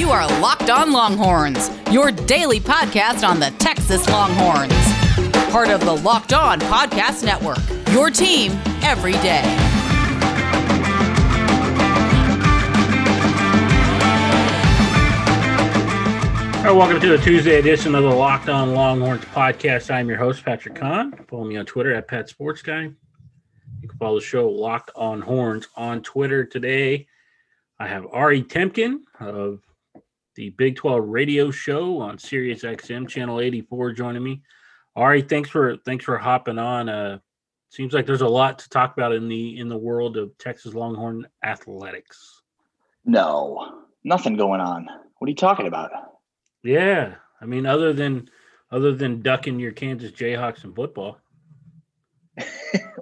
You are Locked On Longhorns, your daily podcast on the Texas Longhorns. Part of the Locked On Podcast Network, your team every day. All right, welcome to the Tuesday edition of the Locked On Longhorns podcast. I'm your host, Patrick Kahn. Follow me on Twitter at Pat Sports Guy. You can follow the show Locked On Horns on Twitter today. I have Ari Temkin of the Big 12 radio show on Sirius XM channel 84 joining me. Ari, thanks for thanks for hopping on. Uh seems like there's a lot to talk about in the in the world of Texas Longhorn athletics. No, nothing going on. What are you talking about? Yeah. I mean other than other than ducking your Kansas Jayhawks in football.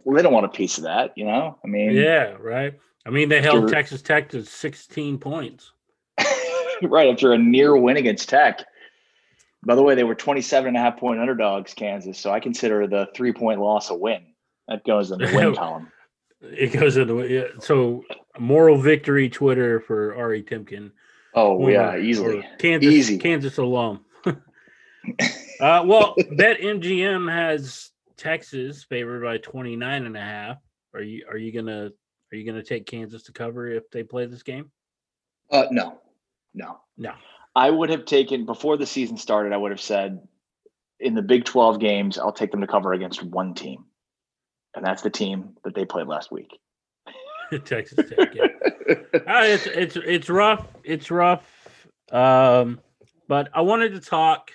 well, they don't want a piece of that, you know? I mean, yeah, right. I mean, they held Texas Tech to 16 points. right after a near win against Tech. By the way, they were 27 and a half point underdogs, Kansas. So I consider the three point loss a win. That goes in the win column. It goes in the yeah, so moral victory Twitter for Ari Temkin. Oh or, yeah, easily. Kansas Easy. Kansas alum. uh, well, Bet MGM has Texas favored by 29 and a half. Are you are you gonna are you going to take Kansas to cover if they play this game? Uh, no, no, no. I would have taken before the season started. I would have said in the Big Twelve games, I'll take them to cover against one team, and that's the team that they played last week. Texas Tech. Yeah. uh, it's it's it's rough. It's rough. Um, but I wanted to talk.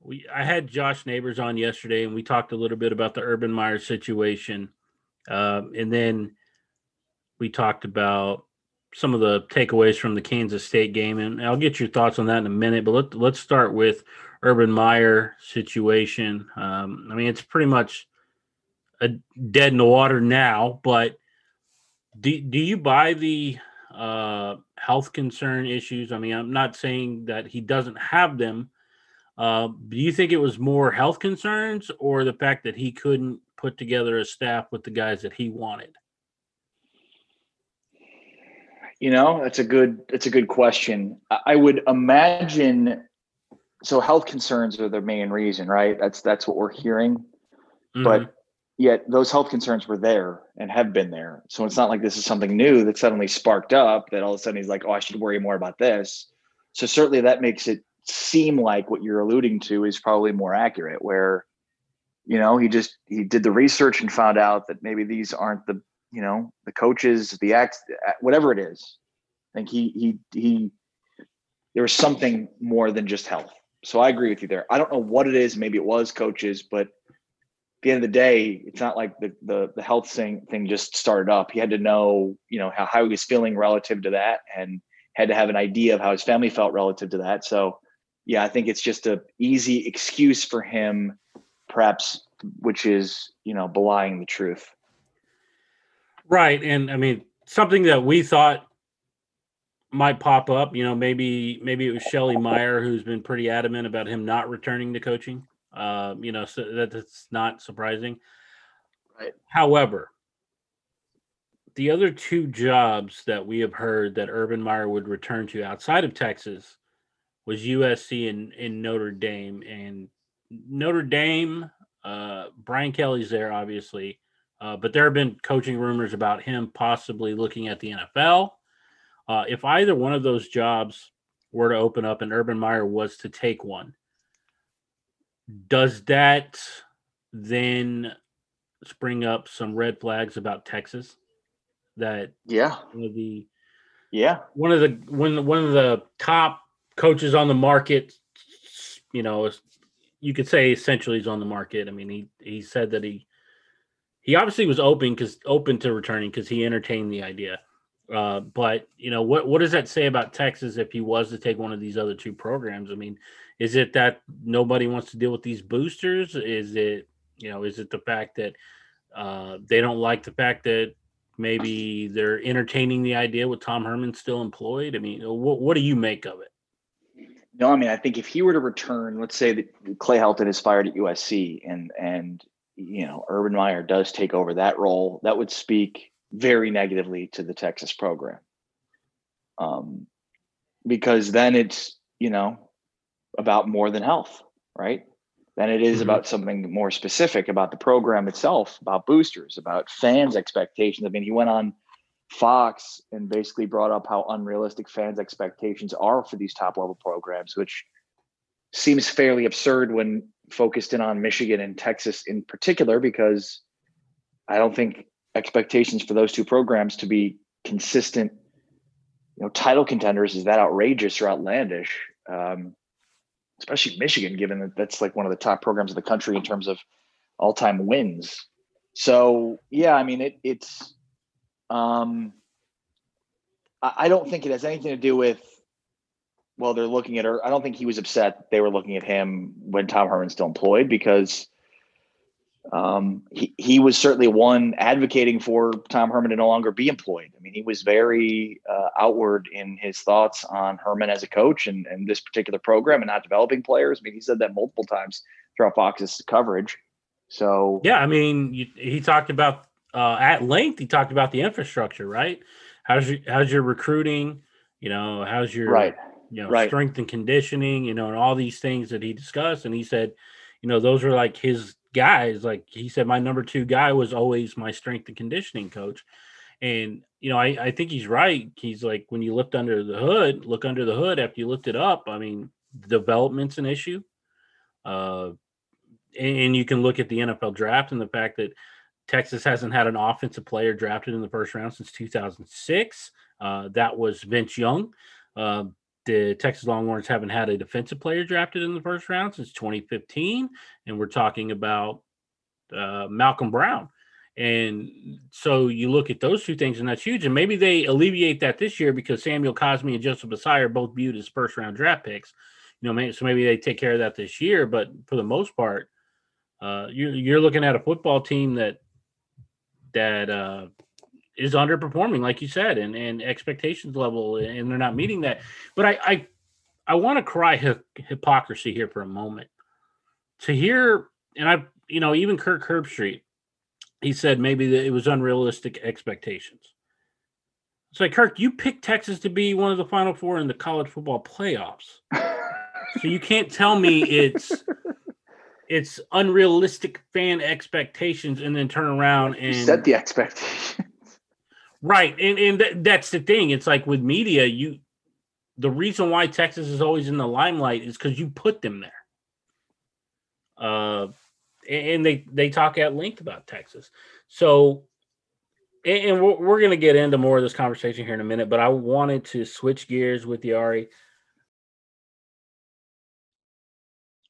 We I had Josh Neighbors on yesterday, and we talked a little bit about the Urban Meyer situation, um, and then we talked about some of the takeaways from the Kansas State game, and I'll get your thoughts on that in a minute. But let, let's start with Urban Meyer situation. Um, I mean, it's pretty much a dead in the water now. But do do you buy the uh, health concern issues? I mean, I'm not saying that he doesn't have them. Uh, do you think it was more health concerns or the fact that he couldn't put together a staff with the guys that he wanted? You know, that's a good that's a good question. I would imagine so health concerns are the main reason, right? That's that's what we're hearing. Mm-hmm. But yet those health concerns were there and have been there. So it's not like this is something new that suddenly sparked up that all of a sudden he's like, "Oh, I should worry more about this." So certainly that makes it seem like what you're alluding to is probably more accurate where you know, he just he did the research and found out that maybe these aren't the you know the coaches the act uh, whatever it is i think he he he there was something more than just health. So i agree with you there. I don't know what it is. Maybe it was coaches but at the end of the day it's not like the the, the health thing thing just started up. He had to know you know how, how he was feeling relative to that and had to have an idea of how his family felt relative to that. So yeah i think it's just a easy excuse for him perhaps which is you know belying the truth Right. And I mean, something that we thought might pop up, you know, maybe maybe it was Shelley Meyer who's been pretty adamant about him not returning to coaching. Uh, you know, so that, that's not surprising. Right. However, the other two jobs that we have heard that Urban Meyer would return to outside of Texas was USC and, in Notre Dame. And Notre Dame, uh, Brian Kelly's there, obviously. Uh, but there have been coaching rumors about him possibly looking at the NFL. Uh, if either one of those jobs were to open up and Urban Meyer was to take one, does that then spring up some red flags about Texas? That yeah, one of the yeah one of the one one of the top coaches on the market, you know, you could say essentially he's on the market. I mean, he he said that he he obviously was open because open to returning because he entertained the idea. Uh, but you know what what does that say about Texas if he was to take one of these other two programs? I mean, is it that nobody wants to deal with these boosters? Is it you know is it the fact that uh, they don't like the fact that maybe they're entertaining the idea with Tom Herman still employed? I mean, what what do you make of it? No, I mean, I think if he were to return, let's say that Clay Helton is fired at USC and and you know, Urban Meyer does take over that role, that would speak very negatively to the Texas program. Um, because then it's you know about more than health, right? Then it is mm-hmm. about something more specific about the program itself, about boosters, about fans' expectations. I mean, he went on Fox and basically brought up how unrealistic fans' expectations are for these top level programs, which seems fairly absurd when focused in on Michigan and Texas in particular, because I don't think expectations for those two programs to be consistent, you know, title contenders is that outrageous or outlandish. Um, especially Michigan, given that that's like one of the top programs in the country in terms of all-time wins. So yeah, I mean it, it's um, I don't think it has anything to do with, well, they're looking at her. I don't think he was upset they were looking at him when Tom Herman's still employed because um, he, he was certainly one advocating for Tom Herman to no longer be employed. I mean, he was very uh, outward in his thoughts on Herman as a coach and, and this particular program and not developing players. I mean, he said that multiple times throughout Fox's coverage. So, yeah, I mean, you, he talked about uh, at length. He talked about the infrastructure, right? How's your how's your recruiting? You know, how's your right, you know, right. strength and conditioning? You know, and all these things that he discussed. And he said, you know, those are like his guys. Like he said, my number two guy was always my strength and conditioning coach. And you know, I, I think he's right. He's like when you looked under the hood, look under the hood after you looked it up. I mean, development's an issue. Uh, and you can look at the NFL draft and the fact that Texas hasn't had an offensive player drafted in the first round since 2006. Uh, that was Vince Young. Uh, the Texas Longhorns haven't had a defensive player drafted in the first round since 2015, and we're talking about uh, Malcom Brown. And so you look at those two things, and that's huge. And maybe they alleviate that this year because Samuel Cosmi and Joseph Ossai are both viewed as first round draft picks. You know, so maybe they take care of that this year. But for the most part, uh, you, you're looking at a football team that that uh, is underperforming, like you said, and, and expectations level, and they're not meeting that. But I I, I want to cry hi- hypocrisy here for a moment. To hear, and I, you know, even Kirk Herbstreit, he said maybe that it was unrealistic expectations. It's like Kirk, you picked Texas to be one of the Final Four in the college football playoffs, so you can't tell me it's it's unrealistic fan expectations and then turn around and set the expectations right and and th- that's the thing it's like with media you the reason why texas is always in the limelight is because you put them there. Uh and they they talk at length about texas. So and we're, we're going to get into more of this conversation here in a minute but i wanted to switch gears with you ari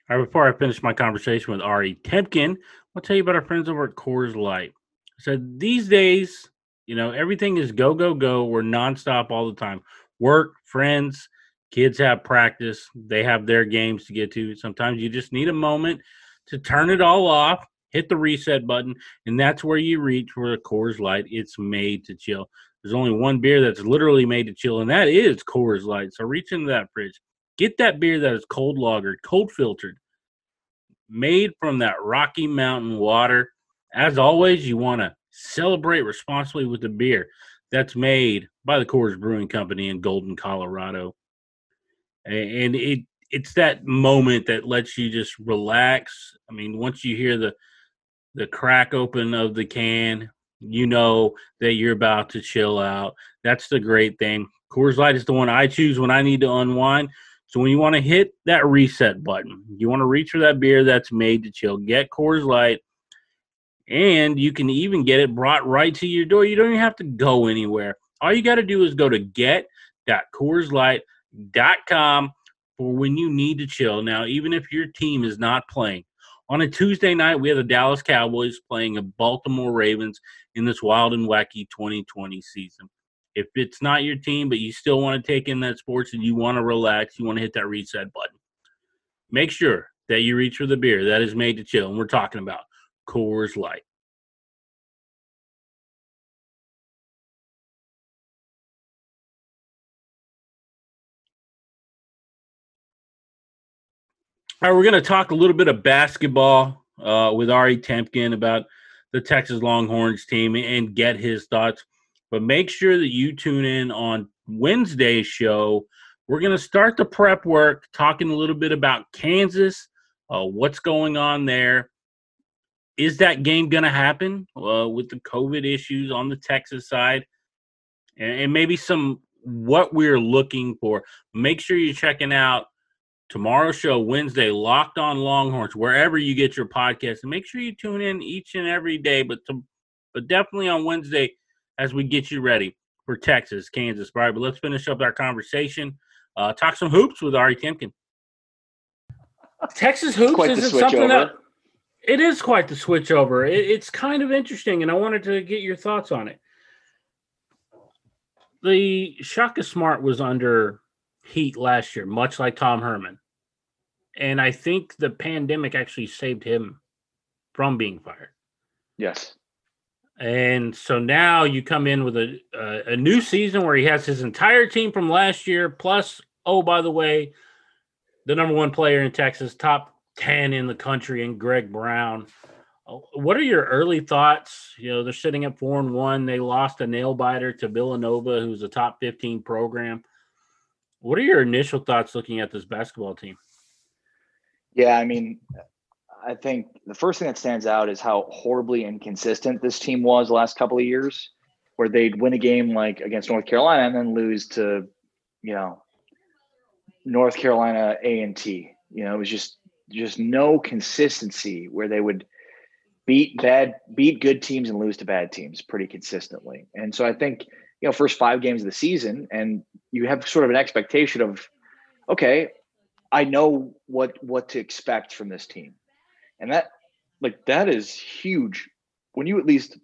All right, before I finish my conversation with Ari Temkin, I'll tell you about our friends over at Coors Light. So these days, you know, everything is go, go, go. We're nonstop all the time. Work, friends, kids have practice, they have their games to get to. Sometimes you just need a moment to turn it all off, hit the reset button, and that's where you reach for the Coors Light. It's made to chill. There's only one beer that's literally made to chill, and that is Coors Light. So reach into that fridge Get that beer that is cold lagered, cold filtered, made from that Rocky Mountain water. As always, you want to celebrate responsibly with the beer that's made by the Coors Brewing Company in Golden, Colorado. And it it's that moment that lets you just relax. I mean, once you hear the the crack open of the can, you know that you're about to chill out. That's the great thing. Coors Light is the one I choose when I need to unwind. So when you want to hit that reset button, you want to reach for that beer that's made to chill. Get Coors Light, and you can even get it brought right to your door. You don't even have to go anywhere. All you got to do is go to get.coorslight.com for when you need to chill. Now, even if your team is not playing, on a Tuesday night, we have the Dallas Cowboys playing the Baltimore Ravens in this wild and wacky 2020 season if it's not your team, but you still want to take in that sports and you want to relax, you want to hit that reset button, make sure that you reach for the beer that is made to chill. And we're talking about Coors Light. All right, we're going to talk a little bit of basketball uh, with Ari Temkin about the Texas Longhorns team and get his thoughts. But make sure that you tune in on Wednesday's show we're going to start the prep work talking a little bit about Kansas, uh, what's going on there. Is that game going to happen uh, with the COVID issues on the Texas side? And, and maybe some what we're looking for. Make sure you're checking out tomorrow's show, Wednesday, Locked On Longhorns, wherever you get your podcast. And make sure you tune in each and every day, but to, but definitely on Wednesday as we get you ready for Texas, Kansas. All right, but let's finish up our conversation. Uh, talk some hoops with Ari Temkin. Texas hoops isn't something over. that it is quite the switch over. It, it's kind of interesting, and I wanted to get your thoughts on it. The Shaka Smart was under heat last year, much like Tom Herman. And I think the pandemic actually saved him from being fired. Yes. And so now you come in with a, a, a new season where he has his entire team from last year, plus, oh, by the way, the number one player in Texas, top 10 in the country, and Greg Brown. Oh, what are your early thoughts? You know, they're sitting at four and one. They lost a nail biter to Villanova, who's a top 15 program. What are your initial thoughts looking at this basketball team? Yeah, I mean, I think the first thing that stands out is how horribly inconsistent this team was the last couple of years, where they'd win a game like against North Carolina and then lose to, you know, North Carolina A and T. You know, it was just just no consistency where they would beat bad beat good teams and lose to bad teams pretty consistently. And so I think you know first five games of the season, and you have sort of an expectation of, okay, I know what what to expect from this team, and that like that is huge when you at least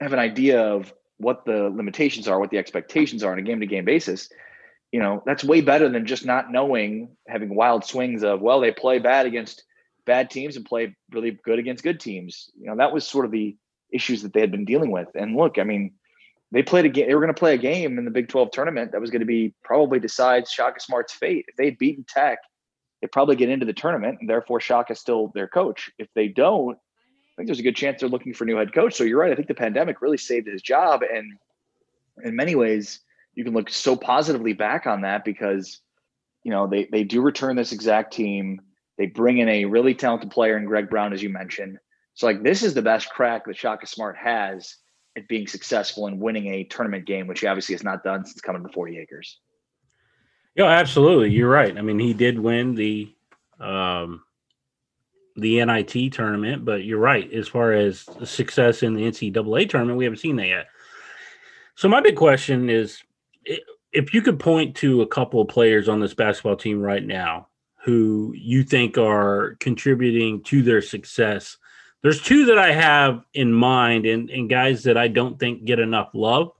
have an idea of what the limitations are, what the expectations are on a game to game basis. You know that's way better than just not knowing, having wild swings of well they play bad against bad teams and play really good against good teams. You know that was sort of the issues that they had been dealing with. And look, I mean, they played a game. They were going to play a game in the Big 12 tournament that was going to be probably decides Shaka Smart's fate. If they had beaten Tech, they probably get into the tournament, and therefore Shaka's still their coach. If they don't, I think there's a good chance they're looking for a new head coach. So you're right. I think the pandemic really saved his job, and in many ways, you can look so positively back on that because you know they they do return this exact team. They bring in a really talented player in Greg Brown, as you mentioned. So like this is the best crack that Shaka Smart has at being successful and winning a tournament game, which he obviously has not done since coming to 40 acres. Yeah, absolutely. You're right. I mean, he did win the um, the NIT tournament, but you're right. As far as success in the NCAA tournament, we haven't seen that yet. So my big question is, if you could point to a couple of players on this basketball team right now who you think are contributing to their success there's two that I have in mind, and, and guys that I don't think get enough love.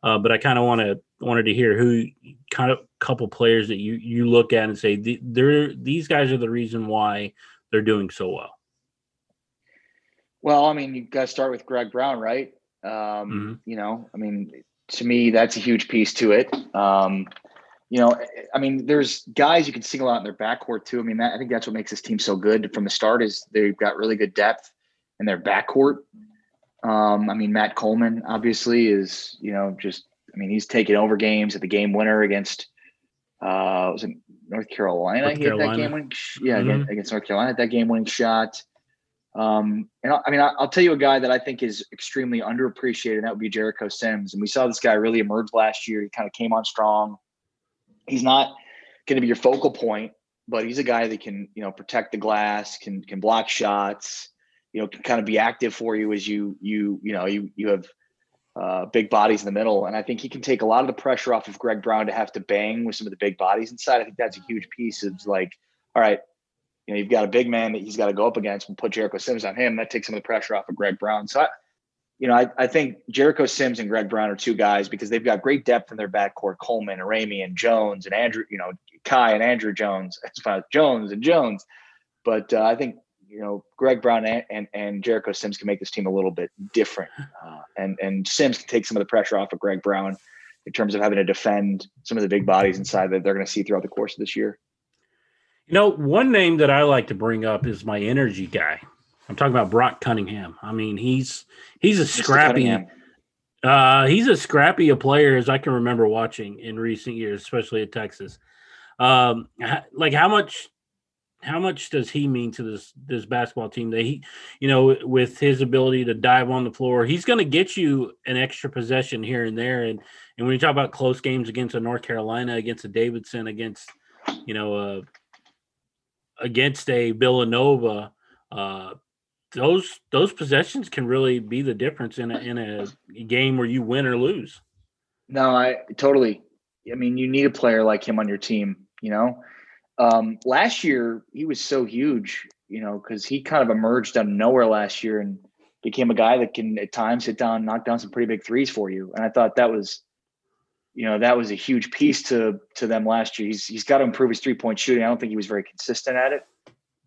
Uh, but I kind of want to wanted to hear who kind of couple players that you you look at and say they're these guys are the reason why they're doing so well. Well, I mean, you got to start with Greg Brown, right? Um, mm-hmm. You know, I mean, to me, that's a huge piece to it. Um, you know, I mean, there's guys you can single out in their backcourt too. I mean, that, I think that's what makes this team so good from the start is they've got really good depth in their backcourt. Um, I mean, Matt Coleman obviously is, you know, just, I mean, he's taking over games at the game winner against, uh, was it North Carolina? North he Carolina. that game winning, yeah, mm-hmm. against North Carolina, that game winning shot. Um, and I, I mean, I, will tell you a guy that I think is extremely underappreciated, and that would be Jericho Sims. And we saw this guy really emerge last year. He kind of came on strong. He's not going to be your focal point, but he's a guy that can, you know, protect the glass, can can block shots, you know can kind of be active for you as you you you know you you have uh, big bodies in the middle, and I think he can take a lot of the pressure off of Greg Brown to have to bang with some of the big bodies inside. I think that's a huge piece. Of like, all right, you know, you've got a big man that he's got to go up against and put Jericho Sims on him. That takes some of the pressure off of Greg Brown. So, I, you know, I, I think Jericho Sims and Greg Brown are two guys because they've got great depth in their backcourt. Coleman, Arami, and Jones, and Andrew, you know, Kai and Andrew Jones, as far as Jones and Jones. But uh, I think you know, Greg Brown and, and, and, Jericho Sims can make this team a little bit different. Uh, and, and Sims can take some of the pressure off of Greg Brown in terms of having to defend some of the big bodies inside that they're going to see throughout the course of this year. You know, one name that I like to bring up is my energy guy. I'm talking about Brock Cunningham. I mean, he's he's a scrappy uh he's as scrappy a player as I can remember watching in recent years, especially at Texas. Um, like how much how much does he mean to this this basketball team that he you know with his ability to dive on the floor he's going to get you an extra possession here and there and and when you talk about close games against a north carolina against a davidson against you know uh against a villanova uh those those possessions can really be the difference in a in a game where you win or lose. No i totally. I mean you need a player like him on your team you know? Um, last year, he was so huge, you know, because he kind of emerged out of nowhere last year and became a guy that can at times sit down, knock down some pretty big threes for you. And I thought that was, you know, that was a huge piece to to them last year. He's he's got to improve his three point shooting. I don't think he was very consistent at it,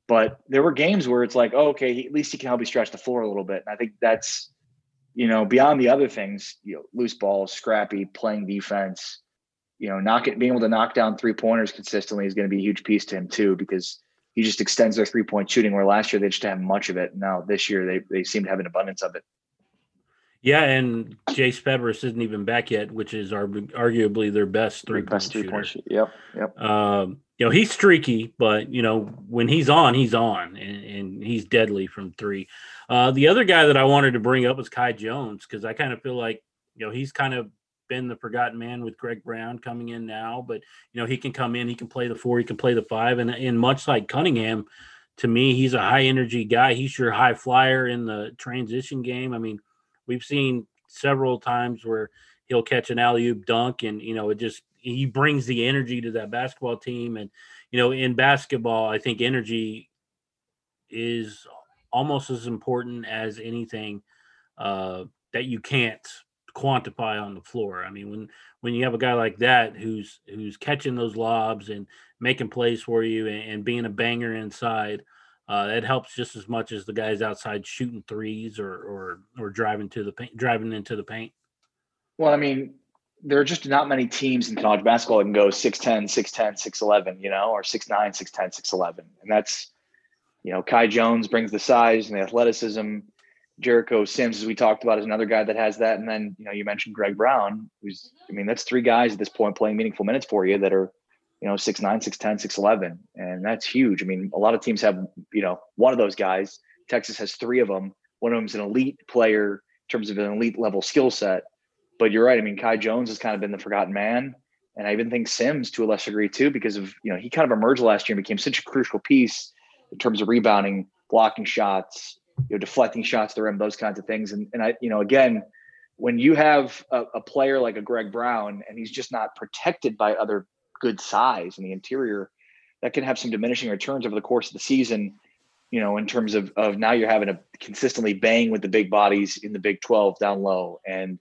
but there were games where it's like, oh, okay, he, at least he can help you stretch the floor a little bit. And I think that's, you know, beyond the other things, you know, loose balls, scrappy, playing defense you know, knock it, being able to knock down three pointers consistently is going to be a huge piece to him too, because he just extends their three point shooting. Where last year they just didn't have much of it. Now this year they they seem to have an abundance of it. Yeah, and Jase Febres isn't even back yet, which is arguably their best three best three point shooter. Yep, yep. Um, you know he's streaky, but you know when he's on, he's on, and, and he's deadly from three. Uh, the other guy that I wanted to bring up was Kai Jones because I kind of feel like you know he's kind of been the forgotten man with Greg Brown coming in now, but you know he can come in, he can play the four, he can play the five, and and much like Cunningham, to me he's a high energy guy. He's your high flyer in the transition game. I mean, we've seen several times where he'll catch an alley oop dunk, and you know it just he brings the energy to that basketball team. And you know in basketball, I think energy is almost as important as anything uh, that you can't quantify on the floor. I mean, when when you have a guy like that who's who's catching those lobs and making plays for you and, and being a banger inside, uh, that helps just as much as the guys outside shooting threes or or or driving to the paint, driving into the paint. Well, I mean, there are just not many teams in college basketball that can go 6'10, 6'10, 6'11, you know, or 6'9, 6'10, 6'11. And that's, you know, Kai Jones brings the size and the athleticism Jericho Sims, as we talked about, is another guy that has that. And then, you know, you mentioned Greg Brown, who's, I mean, that's three guys at this point playing meaningful minutes for you that are, you know, 6'9, 6'10, 6'11. And that's huge. I mean, a lot of teams have, you know, one of those guys. Texas has three of them. One of them is an elite player in terms of an elite level skill set. But you're right. I mean, Kai Jones has kind of been the forgotten man. And I even think Sims to a lesser degree too, because of, you know, he kind of emerged last year and became such a crucial piece in terms of rebounding, blocking shots, you know, deflecting shots to the rim, those kinds of things. And and I, you know, again, when you have a, a, player like a Greg Brown and he's just not protected by other good size in the interior, that can have some diminishing returns over the course of the season. You know, in terms of of now you're having to consistently bang with the big bodies in the Big 12 down low, and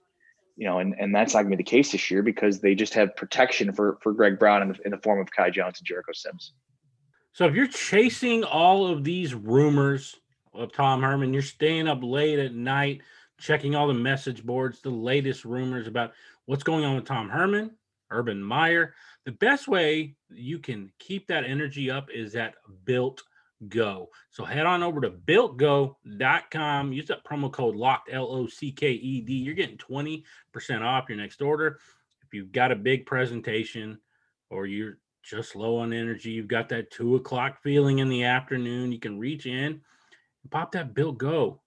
you know, and and that's not going to be the case this year because they just have protection for for Greg Brown in the, in the form of Kai Jones and Jericho Sims. So if you're chasing all of these rumors of Tom Herman. You're staying up late at night, checking all the message boards, the latest rumors about what's going on with Tom Herman, Urban Meyer. The best way you can keep that energy up is at Built Go. So head on over to builtgo.com. Use that promo code locked L O C K E D. You're getting 20% off your next order. If you've got a big presentation or you're just low on energy, you've got that two o'clock feeling in the afternoon, you can reach in and pop that Built Go.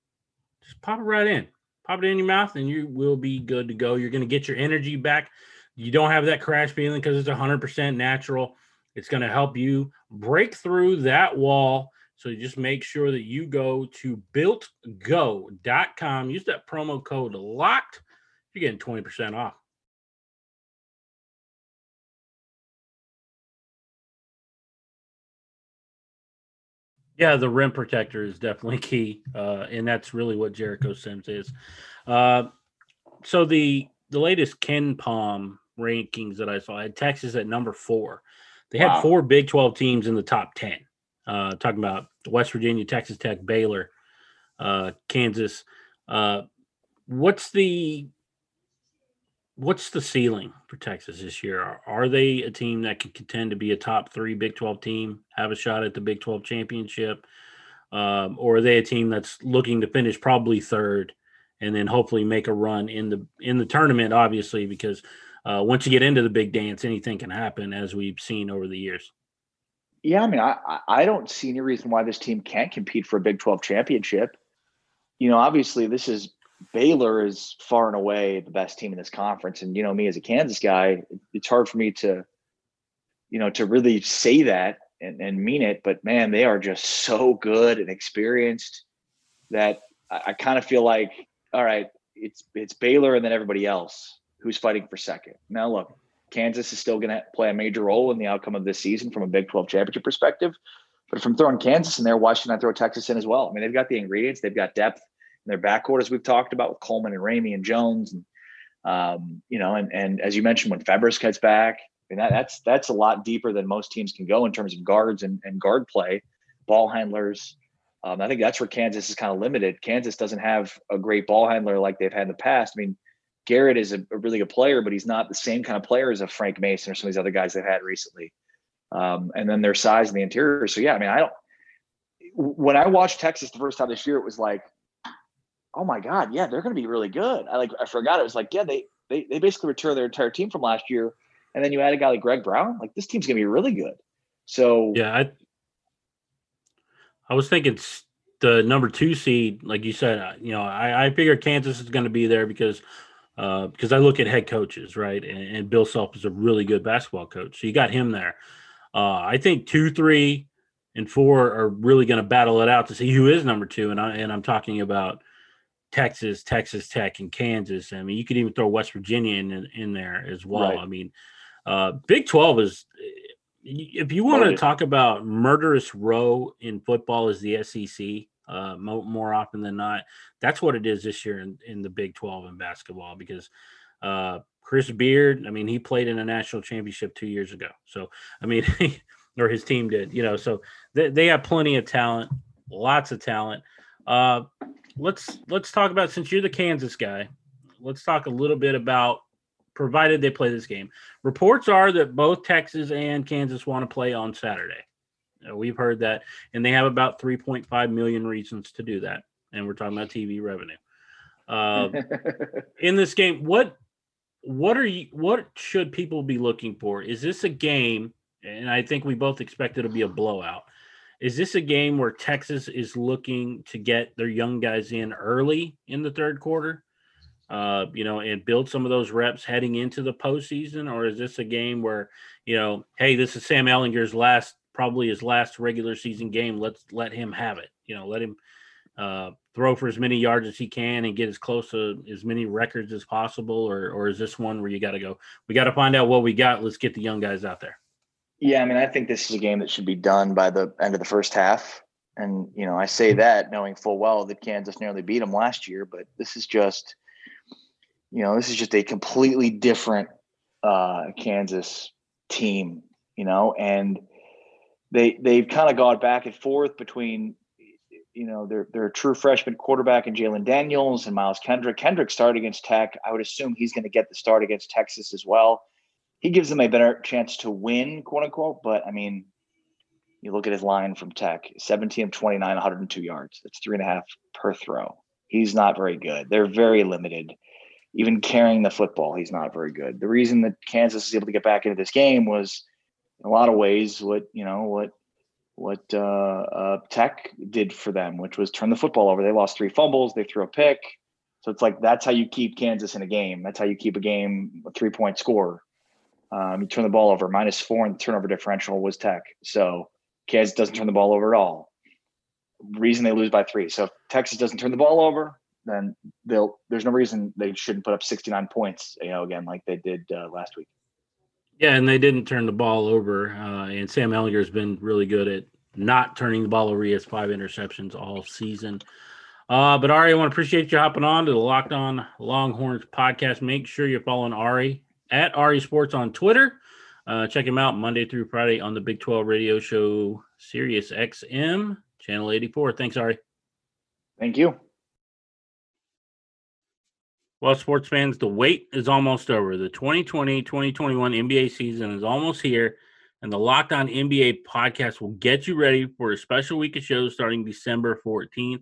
Just pop it right in. Pop it in your mouth, and you will be good to go. You're going to get your energy back. You don't have that crash feeling because it's 100% natural. It's going to help you break through that wall. So just make sure that you go to builtgo.com. Use that promo code LOCKED. You're getting 20% off. Yeah, the rim protector is definitely key, uh, and that's really what Jericho Sims is. Uh, so the the latest KenPom rankings that I saw I had Texas at number four. They wow. had four Big Twelve teams in the top ten. Uh, talking about West Virginia, Texas Tech, Baylor, uh, Kansas. Uh, what's the what's the ceiling for Texas this year? Are, are, they a team that can contend to be a top three Big 12 team, have a shot at the Big 12 championship? Um, or are they a team that's looking to finish probably third and then hopefully make a run in the in the tournament, obviously, because uh, once you get into the big dance, anything can happen, as we've seen over the years. Yeah, I mean, I I don't see any reason why this team can't compete for a Big Twelve championship. You know, obviously, this is Baylor is far and away the best team in this conference, and you know me as a Kansas guy, it's hard for me to, you know, to really say that and, and mean it. But man, they are just so good and experienced that I, I kind of feel like, all right, it's it's Baylor and then everybody else who's fighting for second. Now look, Kansas is still going to play a major role in the outcome of this season from a Big 12 championship perspective. But I'm throwing Kansas in there, why shouldn't I throw Texas in as well? I mean, they've got the ingredients, they've got depth in their backcourt, as we've talked about with Coleman and Ramey and Jones, and um, you know, and and as you mentioned, when Febres gets back, I mean that, that's that's a lot deeper than most teams can go in terms of guards and, and guard play, ball handlers. Um, I think that's where Kansas is kind of limited. Kansas doesn't have a great ball handler like they've had in the past. I mean, Garrett is a, a, really good player, but he's not the same kind of player as a Frank Mason or some of these other guys they've had recently. Um, and then their size in the interior. So yeah, I mean, I don't. When I watched Texas the first time this year, it was like, oh my god, yeah, they're going to be really good. I like I forgot it was like yeah, they they they basically returned their entire team from last year, and then you add a guy like Greg Brown, like this team's going to be really good. So yeah, I I was thinking the number two seed, like you said, uh, you know, I, I figure Kansas is going to be there because uh, because I look at head coaches, right? And, and, Bill Self is a really good basketball coach. So you got him there. Uh, I think two, three, and four are really going to battle it out to see who is number two. And I and I'm talking about Texas, Texas Tech, and Kansas. I mean, you could even throw West Virginia in in there as well. Right. I mean, uh, Big Twelve is. If you want to talk about murderous row in football, is the SEC uh, mo- more often than not. That's what it is this year in, in the Big 12 in basketball because uh, Chris Beard, I mean, he played in a national championship two years ago. So, I mean, or his team did, you know, so they, they have plenty of talent, lots of talent. Uh, let's let's talk about since you're the Kansas guy, let's talk a little bit about provided they play this game. Reports are that both Texas and Kansas want to play on Saturday. Uh, we've heard that, and they have about 3.5 million reasons to do that. And we're talking about TV revenue. Uh, in this game, what what are you? What should people be looking for? Is this a game? And I think we both expect it to be a blowout. Is this a game where Texas is looking to get their young guys in early in the third quarter? Uh, you know, and build some of those reps heading into the postseason, or is this a game where, you know, hey, this is Sam Ehlinger's last probably his last regular season game. Let's let him have it. You know, let him uh, throw for as many yards as he can and get as close to as many records as possible. Or, or is this one where you got to go? We got to find out what we got. Let's get the young guys out there. Yeah, I mean, I think this is a game that should be done by the end of the first half. And you know, I say that knowing full well that Kansas nearly beat them last year, but this is just, you know, this is just a completely different uh, Kansas team, you know, and they they've kind of gone back and forth between you know their their true freshman quarterback and Jalon Daniels and Miles Kendrick. Kendrick started against Tech. I would assume he's going to get the start against Texas as well. He gives them a better chance to win, quote unquote. But I mean, you look at his line from Tech: 17 of 29, 102 yards. That's three and a half per throw. He's not very good. They're very limited. Even carrying the football, he's not very good. The reason that Kansas is able to get back into this game was in a lot of ways what you know what what uh, uh, Tech did for them, which was turn the football over. They lost three fumbles, they threw a pick. So it's like that's how you keep Kansas in a game. That's how you keep a game a three point score. Um, you turn the ball over. Minus four in the turnover differential was Tech. So Kansas doesn't turn the ball over at all. Reason they lose by three. So if Texas doesn't turn the ball over, then they'll. There's no reason they shouldn't put up 69 points. You know, again like they did uh, last week. Yeah, and they didn't turn the ball over. Uh, and Sam Ehlinger has been really good at not turning the ball over. He has five interceptions all season. Uh, but Ari, I want to appreciate you hopping on to the Locked On Longhorns podcast. Make sure you're following Ari at Ari Sports on Twitter. Uh, check him out Monday through Friday on the Big 12 radio show, Sirius XM, channel 84. Thanks, Ari. Thank you. Well, sports fans, the wait is almost over. The 2020 2021 NBA season is almost here, and the Locked On NBA podcast will get you ready for a special week of shows starting December 14th.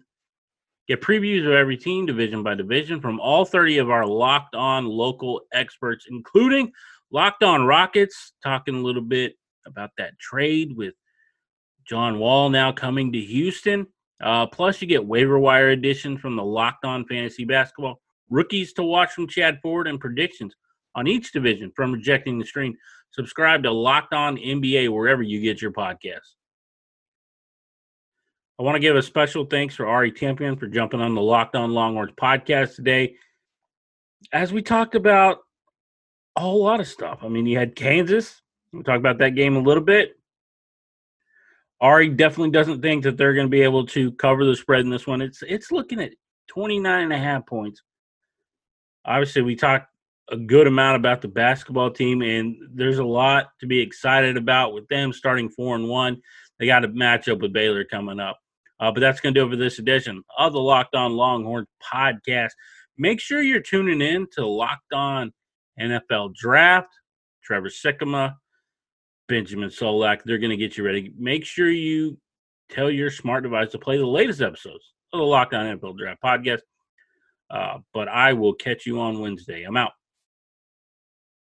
Get previews of every team, division by division, from all 30 of our locked on local experts, including Locked On Rockets, talking a little bit about that trade with John Wall now coming to Houston. Uh, plus, you get waiver wire edition from the Locked On Fantasy Basketball, rookies to watch from Chad Ford, and predictions on each division from Rejecting the Stream. Subscribe to Locked On NBA wherever you get your podcasts. I want to give a special thanks for Ari Temkin for jumping on the Locked On Longhorns podcast today. As we talked about a whole lot of stuff. I mean, you had Kansas. We'll talk about that game a little bit. Ari definitely doesn't think that they're going to be able to cover the spread in this one. It's it's looking at 29 and a half points. Obviously, we talked a good amount about the basketball team, and there's a lot to be excited about with them starting four and one. They got a matchup with Baylor coming up. Uh, but that's going to do it for this edition of the Locked On Longhorns podcast. Make sure you're tuning in to Locked On NFL Draft. Trevor Sikkema, Benjamin Solak, they're going to get you ready. Make sure you tell your smart device to play the latest episodes of the Locked On NFL Draft podcast. Uh, but I will catch you on Wednesday. I'm out.